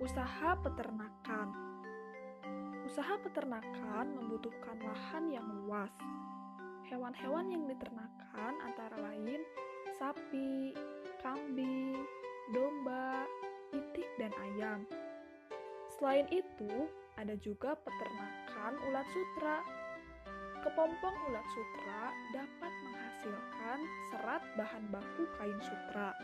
Usaha peternakan. Usaha peternakan membutuhkan lahan yang luas. Hewan-hewan yang diternakan antara lain sapi, kambing, domba, itik, dan ayam. Selain itu, ada juga peternakan ulat sutra. Kepompong ulat sutra dapat menghasilkan serat bahan baku kain sutra.